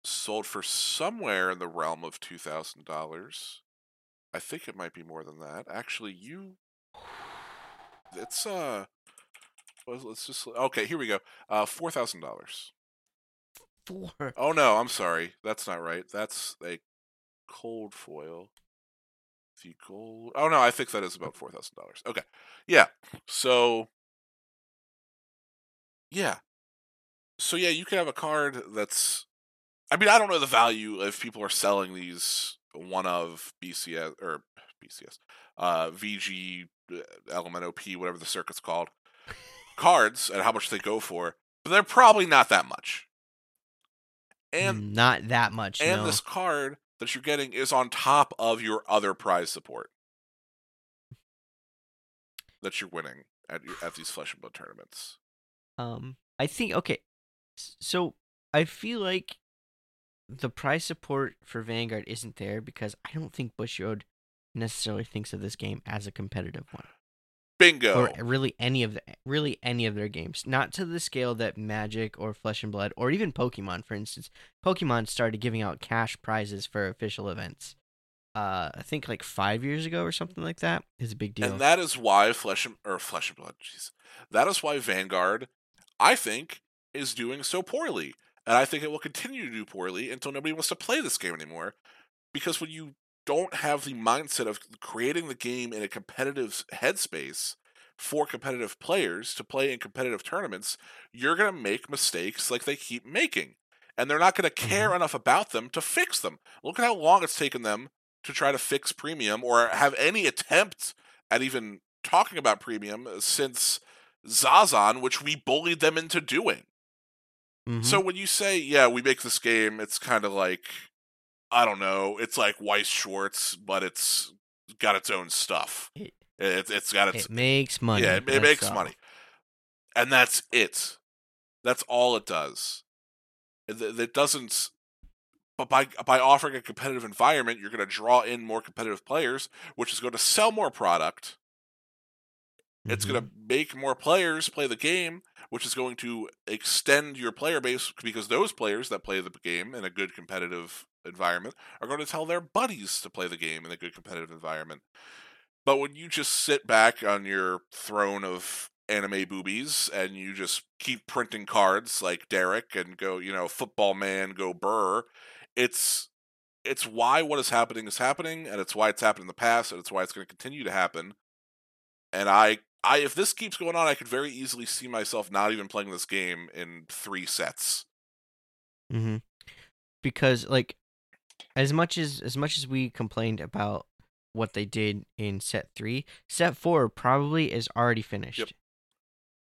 sold for somewhere in the realm of two thousand dollars. I think it might be more than that. Actually, you it's uh let's just okay, here we go. Uh four thousand dollars. Four. Oh no, I'm sorry. That's not right. That's a cold foil. The gold. Oh no, I think that is about four thousand dollars. Okay, yeah. So, yeah. So yeah, you can have a card that's. I mean, I don't know the value if people are selling these one of BCS or BCS, uh, VG, uh, Element OP, whatever the circuit's called, cards and how much they go for, but they're probably not that much. And not that much. and no. this card that you're getting is on top of your other prize support that you're winning at at these flesh and blood tournaments. Um, I think okay. So I feel like the price support for Vanguard isn't there because I don't think Bushiroad necessarily thinks of this game as a competitive one, Bingo. or really any of the really any of their games. Not to the scale that Magic or Flesh and Blood or even Pokemon, for instance. Pokemon started giving out cash prizes for official events. Uh, I think like five years ago or something like that is a big deal. And that is why flesh and or flesh and blood. Jeez, that is why Vanguard, I think, is doing so poorly, and I think it will continue to do poorly until nobody wants to play this game anymore. Because when you don't have the mindset of creating the game in a competitive headspace for competitive players to play in competitive tournaments, you're going to make mistakes like they keep making. And they're not going to care mm-hmm. enough about them to fix them. Look at how long it's taken them to try to fix premium or have any attempt at even talking about premium since Zazan, which we bullied them into doing. Mhm. So when you say, yeah, we make this game, it's kind of like, I don't know, it's like Weiss Schwarz, but it's got its own stuff. It- It, it's got its it makes money. yeah, it, it makes all. money, and that's it. That's all it does. It, doesn't. But by by offering a competitive environment, you're going to draw in more competitive players, which is going to sell more product. It's Mhm. going to make more players play the game, which is going to extend your player base because those players that play the game in a good competitive environment are going to tell their buddies to play the game in a good competitive environment. But when you just sit back on your throne of anime boobies and you just keep printing cards like Derek and go, you know, football man, go burr. It's it's why what is happening is happening, and it's why it's happened in the past, and it's why it's going to continue to happen. And I, I, if this keeps going on, I could very easily see myself not even playing this game in three sets. Mm-hmm. Because like, as much as as much as we complained about what they did in set three, set four probably is already finished. Yep.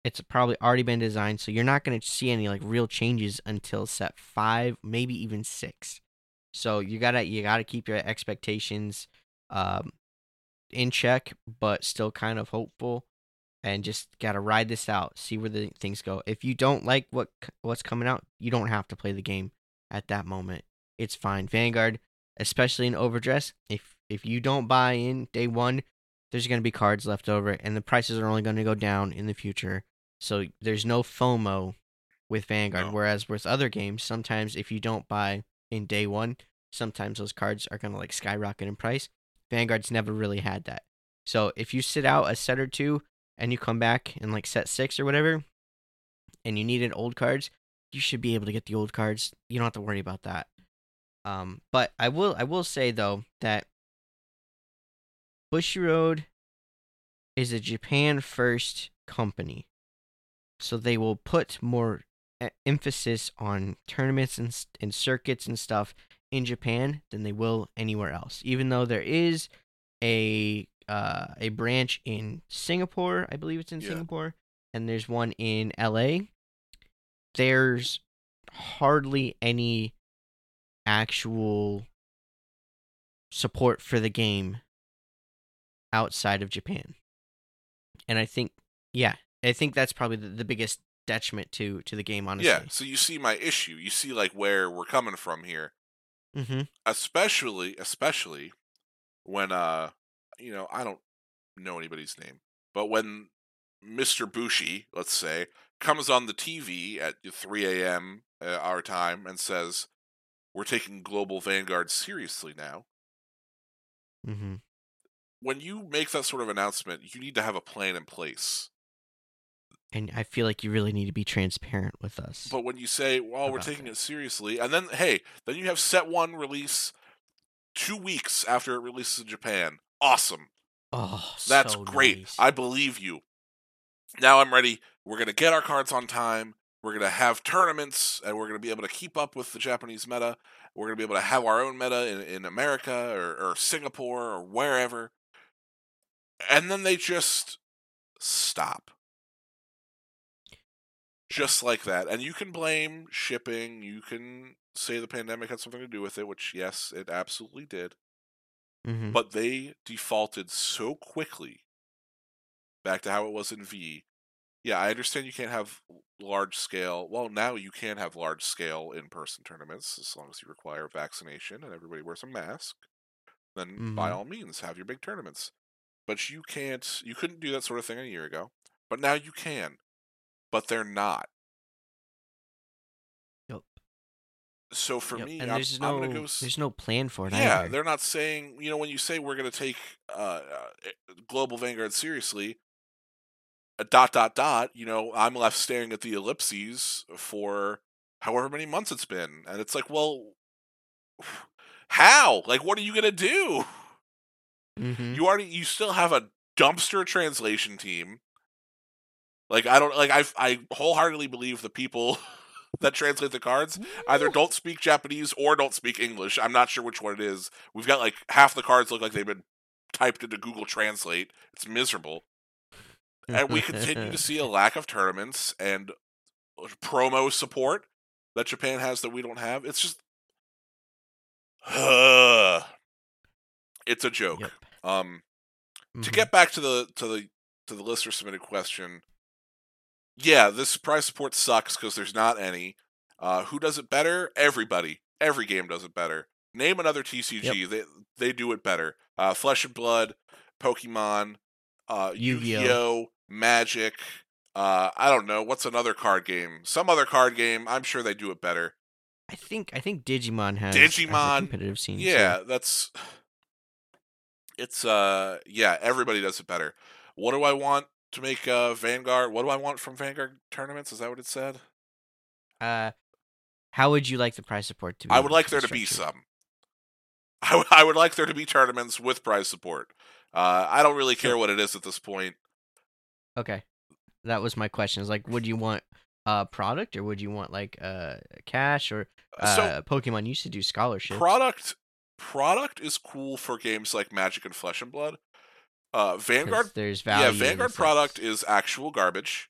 It's probably already been designed, so you're not going to see any like real changes until set five, maybe even six. So you gotta you gotta keep your expectations um, in check, but still kind of hopeful, and just gotta ride this out, see where the things go. If you don't like what what's coming out, you don't have to play the game at that moment. It's fine. Vanguard, especially in overdress, if if you don't buy in day one, there's gonna be cards left over, and the prices are only gonna go down in the future. So there's no FOMO with Vanguard. No. Whereas with other games, sometimes if you don't buy in day one, sometimes those cards are gonna like skyrocket in price. Vanguard's never really had that. So if you sit out a set or two and you come back in like set six or whatever, and you needed old cards, you should be able to get the old cards. You don't have to worry about that. Um, but I will I will say though that Bushiroad is a Japan first company. So they will put more emphasis on tournaments and, and circuits and stuff in Japan than they will anywhere else. Even though there is a uh, a branch in Singapore, I believe it's in Yeah. Singapore, and there's one in LA. There's hardly any actual support for the game outside of Japan. And I think yeah, I think that's probably the, the biggest detriment to to the game honestly. Yeah, so you see my issue. You see like where we're coming from here. Mhm. especially especially when uh you know i don't know anybody's name but when mr bushi let's say comes on the tv at 3 a.m uh, our time and says we're taking global vanguard seriously now Mhm. when you make that sort of announcement you need to have a plan in place And I feel like you really need to be transparent with us. but when you say well we're taking that. it seriously and then hey then you have set one release two weeks after it releases in japan awesome oh, That's so great. nice. I believe you. Now I'm ready. We're going to get our cards on time. We're going to have tournaments and we're going to be able to keep up with the Japanese meta. We're going to be able to have our own meta in, in America or, or Singapore or wherever. And then they just stop. Just like that. And you can blame shipping. You can say the pandemic had something to do with it, which, yes, it absolutely did Mhm. but they defaulted so quickly back to how it was in V. Yeah, I understand you can't have large scale. Well, now you can have large scale in person tournaments as long as you require vaccination and everybody wears a mask. Then by Mhm. all means have your big tournaments. But you can't you couldn't do that sort of thing a year ago. But now you can. But they're not. So for Yep. me, and I'm, there's no gonna go there's no plan for it yeah, either. they're not saying, you know, when you say we're going to take uh, uh, Global Vanguard seriously, a dot, dot, dot, you know, I'm left staring at the ellipses for however many months it's been. And it's like, well, how? Like, what are you going to do? Mhm. You already, you still have a dumpster translation team. Like, I don't, like, I, I wholeheartedly believe the people that translate the cards either don't speak Japanese or don't speak English. I'm not sure which one it is. We've got like half the cards look like they've been typed into Google Translate. It's miserable. And we continue to see a lack of tournaments and promo support that Japan has that we don't have. It's just it's a joke. Yep. Um to Mhm. get back to the to the to the listener submitted question, yeah, this prize support sucks because there's not any. Uh, who does it better? Everybody. Every game does it better. Name another TCG. They they do it better. Uh, Flesh and Blood, Pokemon, uh, Yu-Gi-Oh. Yu-Gi-Oh, Magic. Uh, I don't know what's another card game. Some other card game. I'm sure they do it better. I think I think Digimon has has a Digimon, competitive scene. Yeah, that's it's uh yeah, everybody does it better. What do I want? To make uh, Vanguard. What do I want from Vanguard tournaments? Is that what it said? Uh, how would you like the prize support to be? I would like there to be some. I, w- I would like there to be tournaments with prize support. Uh, I don't really care what it is at this point. Okay, that was my question. Is like, would you want a product or would you want like uh cash or uh, so Pokemon used to do scholarship? product product is cool for games like Magic and Flesh and Blood. Uh, Vanguard there's value. yeah, Vanguard product is actual garbage.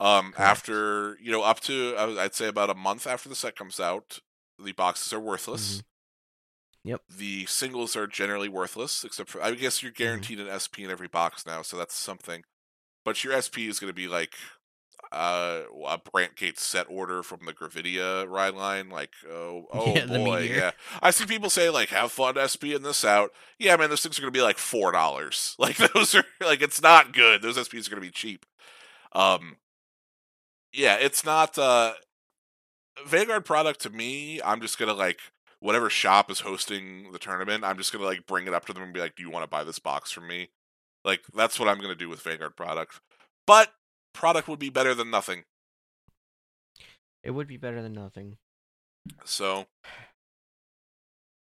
Um, Correct. after you know, up to I'd say about a month after the set comes out, the boxes are worthless. Mhm. Yep. The singles are generally worthless, except for I guess you're Mm-hmm. guaranteed an SP in every box now, so that's something. But your SP is going to be like uh, a Brandt Gate set order from the Gravidia ride line. Like, oh, oh Yeah, boy, yeah. I see people say like, "Have fun SP in this out." Yeah, man, those things are going to be like four dollars. Like those are like it's not good. Those SPs are going to be cheap. Um, yeah, it's not uh Vanguard product to me. I'm just gonna like whatever shop is hosting the tournament. I'm just gonna like bring it up to them and be like, "Do you want to buy this box from me?" Like that's what I'm gonna do with Vanguard product. But product would be better than nothing. It would be better than nothing. So,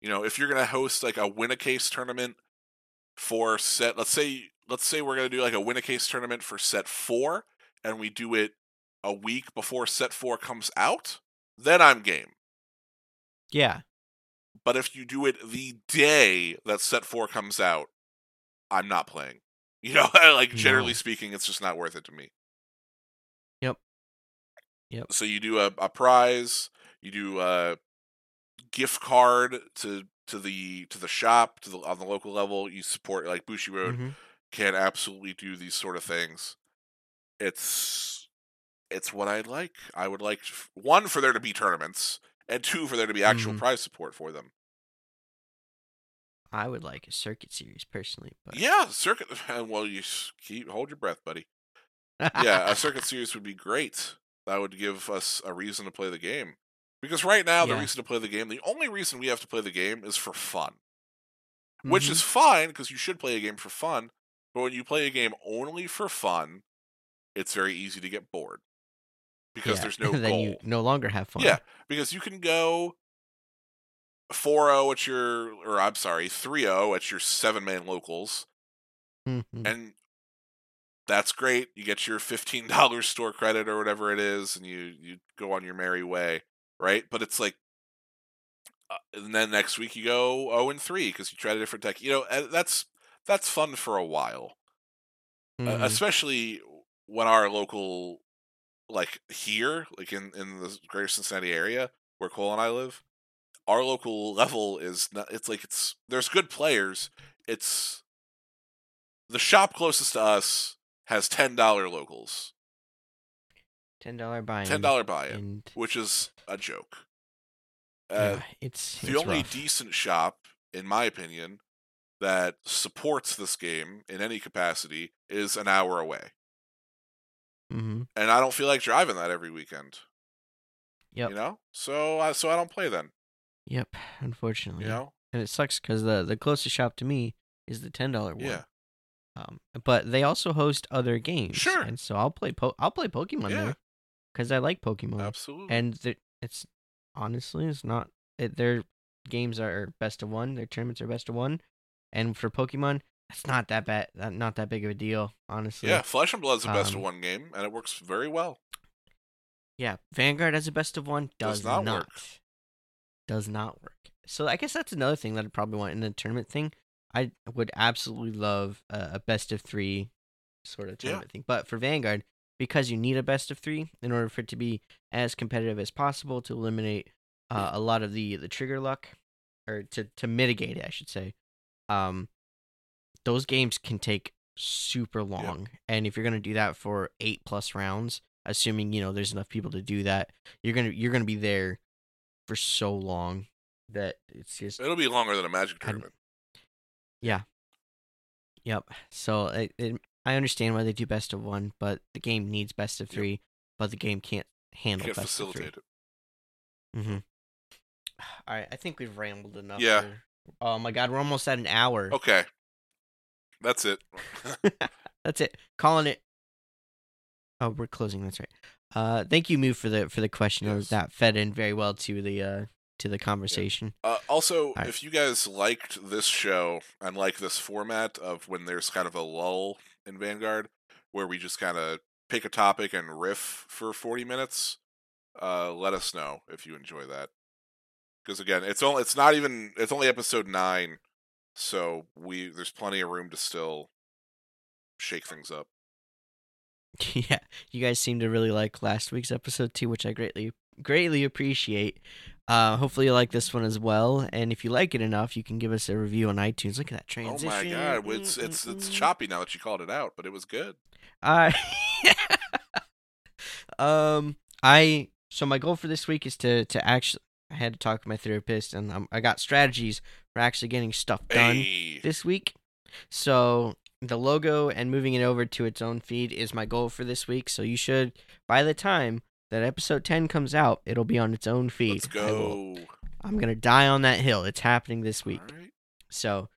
you know, if you're gonna host like a win a case tournament for set, let's say, let's say we're gonna do like a win a case tournament for set four, and we do it a week before set four comes out, then I'm game. Yeah, But if you do it the day that set four comes out, I'm not playing. You know, like generally No. speaking, it's just not worth it to me. Yep. So you do a, a prize, you do a gift card to to the to the shop to the on the local level. You support like Bushiroad Mhm. can absolutely do these sort of things. It's it's what I'd like. I would like one for there to be tournaments, and two for there to be actual Mhm. prize support for them. I would like a circuit series personally, but Yeah, circuit. Well, you keep hold your breath, buddy. Yeah, a circuit series would be great. That would give us a reason to play the game. Because right now, the reason to play the game, the only reason we have to play the game is for fun, which Mhm. is fine because you should play a game for fun. But when you play a game only for fun, it's very easy to get bored because Yeah, there's no then goal. you no longer have fun. Yeah, because you can go 4-0 at your, or I'm sorry, 3-0 at your seven-man locals, Mhm. and that's great. You get your fifteen dollars store credit or whatever it is, and you you go on your merry way, right? But it's like, uh, and then next week you go zero and three because you tried a different deck. You know, that's that's fun for a while, uh, Mhm. especially when our local, like here, like in in the greater Cincinnati area where Cole and I live, our local level is not. It's like it's there's good players. It's the shop closest to us has ten dollar locals, Ten dollar buy-in. ten dollar buy-in, and which is a joke. Uh, yeah, it's the it's only rough. decent shop, in my opinion, that supports this game in any capacity is an hour away, Mm-hmm. and I don't feel like driving that every weekend. Yep. You know, so I so I don't play then. Yep. Unfortunately. You know, and it sucks because the the closest shop to me is the ten dollar one. yeah, Um, but they also host other games. Sure. And so I'll play po- I'll play Pokemon Yeah. there because I like Pokemon. absolutely. And it's honestly it's not it, their games are best of one. Their tournaments are best of one. And for Pokemon, it's not that bad. that- Not that big of a deal, honestly. yeah, Flesh and Blood's the best of Um, one game, and it works very well. Yeah, Vanguard as a best of one does, Does not work. Does not work. So I guess that's another thing that I'd probably want in the tournament thing. I would absolutely love a, a best of three sort of Yeah. tournament thing. But for Vanguard, because you need a best of three in order for it to be as competitive as possible to eliminate uh, a lot of the the trigger luck, or to to mitigate it, I should say. Um, those games can take super long, and if you're gonna do that for eight plus rounds, assuming you know there's enough people to do that, you're gonna you're gonna be there for so long that it's just It'll be longer than a Magic I- tournament. Yep. So it, it, I understand why they do best of one, but the game needs best of Yep. three, but the game can't handle Can't best of facilitate it. three. Mm-hmm. All right, I think we've rambled enough. Yeah. here. Oh my god, we're almost at an hour. Okay, that's it. That's it. Calling it. Oh, we're closing. That's right. Uh, thank you, Moo, for the for the question. Yes. That fed in very well to the uh to the conversation. Uh, also, Alright. if you guys liked this show and like this format of when there's kind of a lull in Vanguard, where we just kind of pick a topic and riff for 40 minutes, uh, let us know if you enjoy that. Because again, it's only it's not even it's only episode nine, so we there's plenty of room to still shake things up. yeah, you guys seem to really like last week's episode too, which I greatly greatly appreciate. Uh, hopefully you like this one as well, and if you like it enough, you can give us a review on iTunes. Look at that transition. Oh my god, it's it's it's choppy now that you called it out, but it was good. I um I so my goal for this week is to to actually I had to talk to my therapist and um, I got strategies for actually getting stuff done Hey, this week. So the logo and moving it over to its own feed is my goal for this week. So you should by the time that episode 10 comes out, it'll be on its own feed. let's go. I'm going to die on that hill. It's happening this week. Right. So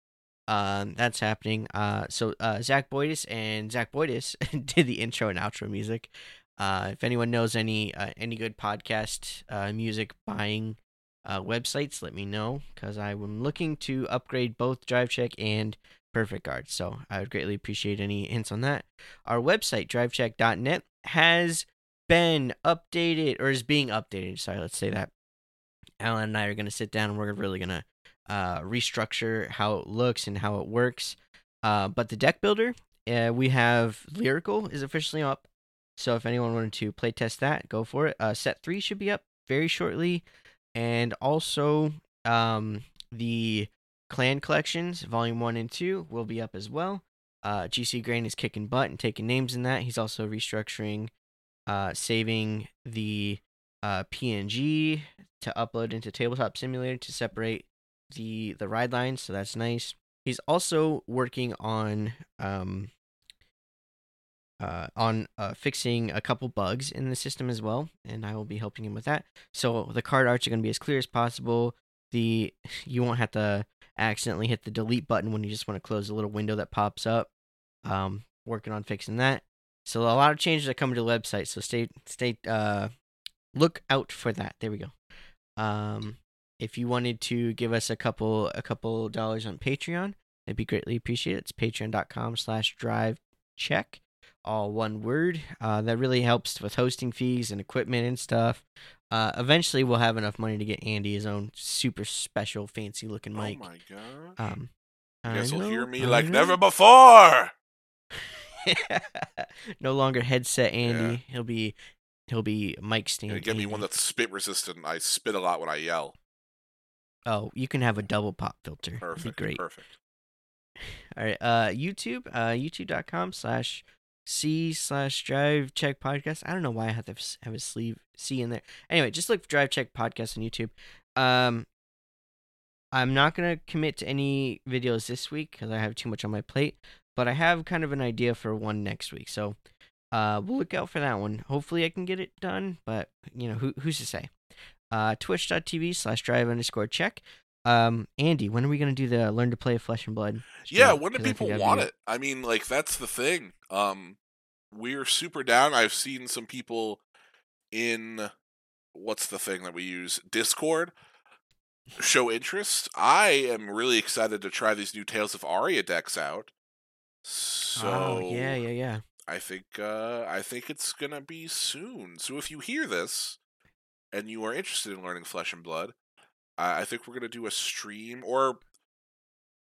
um, that's happening. Uh, so uh, Zach Boydis and Zach Boydis did the intro and outro music. Uh, if anyone knows any uh, any good podcast uh, music buying uh, websites, let me know because I'm looking to upgrade both DriveCheck and Perfect Guard. So I would greatly appreciate any hints on that. Our website DriveCheck.net has been updated or is being updated. Sorry, let's say that. Alan and I are going to sit down and we're really going to uh, restructure how it looks and how it works. Uh, but the deck builder, uh, we have Lyrical is officially up. So if anyone wanted to play test that, go for it. Uh, set three should be up very shortly, and also um, the Clan collections, volume one and two, will be up as well. Uh, GC Grain is kicking butt and taking names in that. He's also restructuring, uh, saving the uh, PNG to upload into Tabletop Simulator to separate the the ride lines, so that's nice. He's also working on um uh on uh, fixing a couple bugs in the system as well, and I will be helping him with that. So the card arts are going to be as clear as possible. The you won't have to accidentally hit the delete button when you just want to close the little window that pops up. Um, working on fixing that. So a lot of changes are coming to the website. So stay stay uh look out for that. There we go. Um, if you wanted to give us a couple a couple dollars on Patreon, it'd be greatly appreciated. It's patreon.com slash drive check. All one word. Uh, that really helps with hosting fees and equipment and stuff. Uh, eventually, we'll have enough money to get Andy his own super special, fancy looking mic. Oh my god. Um, I guys will hear me I like know. never before. no longer headset Andy. Yeah. He'll be he'll be mic stand. Gonna me one that's spit resistant. I spit a lot when I yell. Oh, you can have a double pop filter. Perfect. Great. Perfect. All right. Uh, YouTube. Uh, YouTube.com slash C slash Drive Check Podcast. I don't know why I have to have a sleeve C in there. Anyway, just look for Drive Check Podcast on YouTube. Um, I'm not gonna commit to any videos this week because I have too much on my plate. But I have kind of an idea for one next week, so uh, we'll look out for that one. Hopefully, I can get it done, but you know, who who's to say? Uh, Twitch.tv slash Drive underscore Check. Um, Andy, when are we gonna do the Learn to Play Flesh and Blood? Yeah, when do people want it? I mean, like that's the thing. Um, we're super down. I've seen some people in what's the thing that we use Discord show interest. I am really excited to try these new Tales of Aria decks out. So oh yeah, yeah, yeah. I think uh, I think it's gonna be soon. So if you hear this and you are interested in learning Flesh and Blood, I, I think we're gonna do a stream, or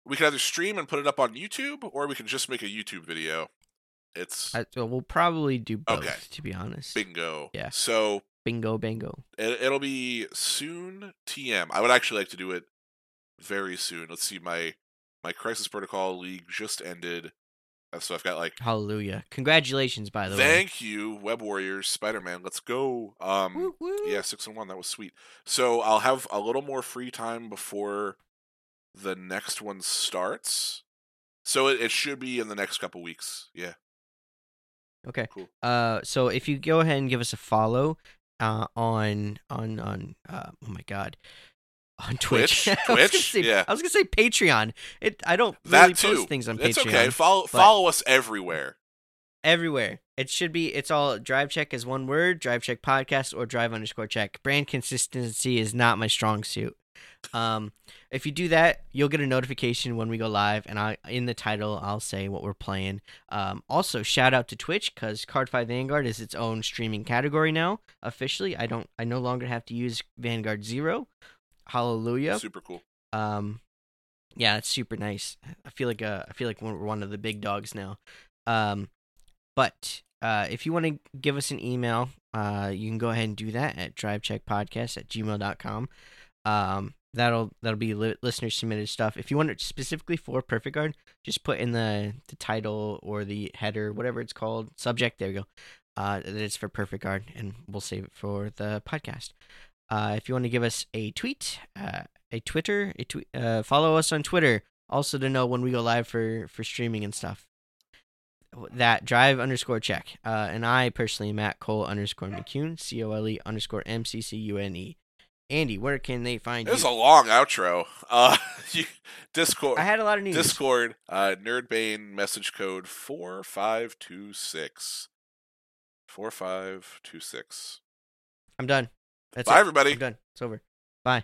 we can either stream and put it up on YouTube, or we can just make a YouTube video. It's I, well, probably do both, Okay. to be honest. bingo. Yeah. So Bingo, bingo. it, it'll be soon. TM. I would actually like to do it very soon. Let's see. My my Crisis Protocol League just ended, so I've got like Hallelujah! Congratulations, by the way. Thank you, Web Warriors, Spider Man. Let's go. Um, Woo, woo. yeah, six and one. That was sweet. So I'll have a little more free time before the next one starts. So it, it should be in the next couple weeks. Yeah, Okay. cool. Uh, so if you go ahead and give us a follow, uh, on on on uh, oh my god, on Twitch. Twitch? I was gonna Twitch? say, Yeah. I was gonna say Patreon. It. I don't That really too. post things on it's Patreon. okay. Follow follow us everywhere. everywhere. It should be. It's all drive check is one word. Drive check podcast or drive underscore check. Brand consistency is not my strong suit. Um, if you do that, you'll get a notification when we go live, and I in the title I'll say what we're playing. Um, also shout out to Twitch because Cardfight Vanguard is its own streaming category now officially. I don't. I no longer have to use Vanguard Zero. Hallelujah. Super cool. Um, yeah, it's super nice. I feel like uh, I feel like we're one of the big dogs now. Um, but uh, if you want to give us an email, uh, you can go ahead and do that at drivecheckpodcast at gmail.com. Um, that'll that'll be li- listener submitted stuff. If you want it specifically for Perfect Guard, just put in the the title or the header, whatever it's called, subject. There you go. Uh, that it's for Perfect Guard, and we'll save it for the podcast. Uh, if you want to give us a tweet, uh, a Twitter, a tweet, uh, follow us on Twitter. Also to know when we go live for for streaming and stuff. That drive underscore check. Uh, and I personally Matt Cole underscore McCune, C O L E underscore M C C U N E. Andy, where can they find It was you? a long outro. Uh, you, Discord. I had a lot of news. Discord, uh, Nerdbane message code 4526. 4526. I'm done. That's Bye, it. everybody. I'm done. It's over. Bye.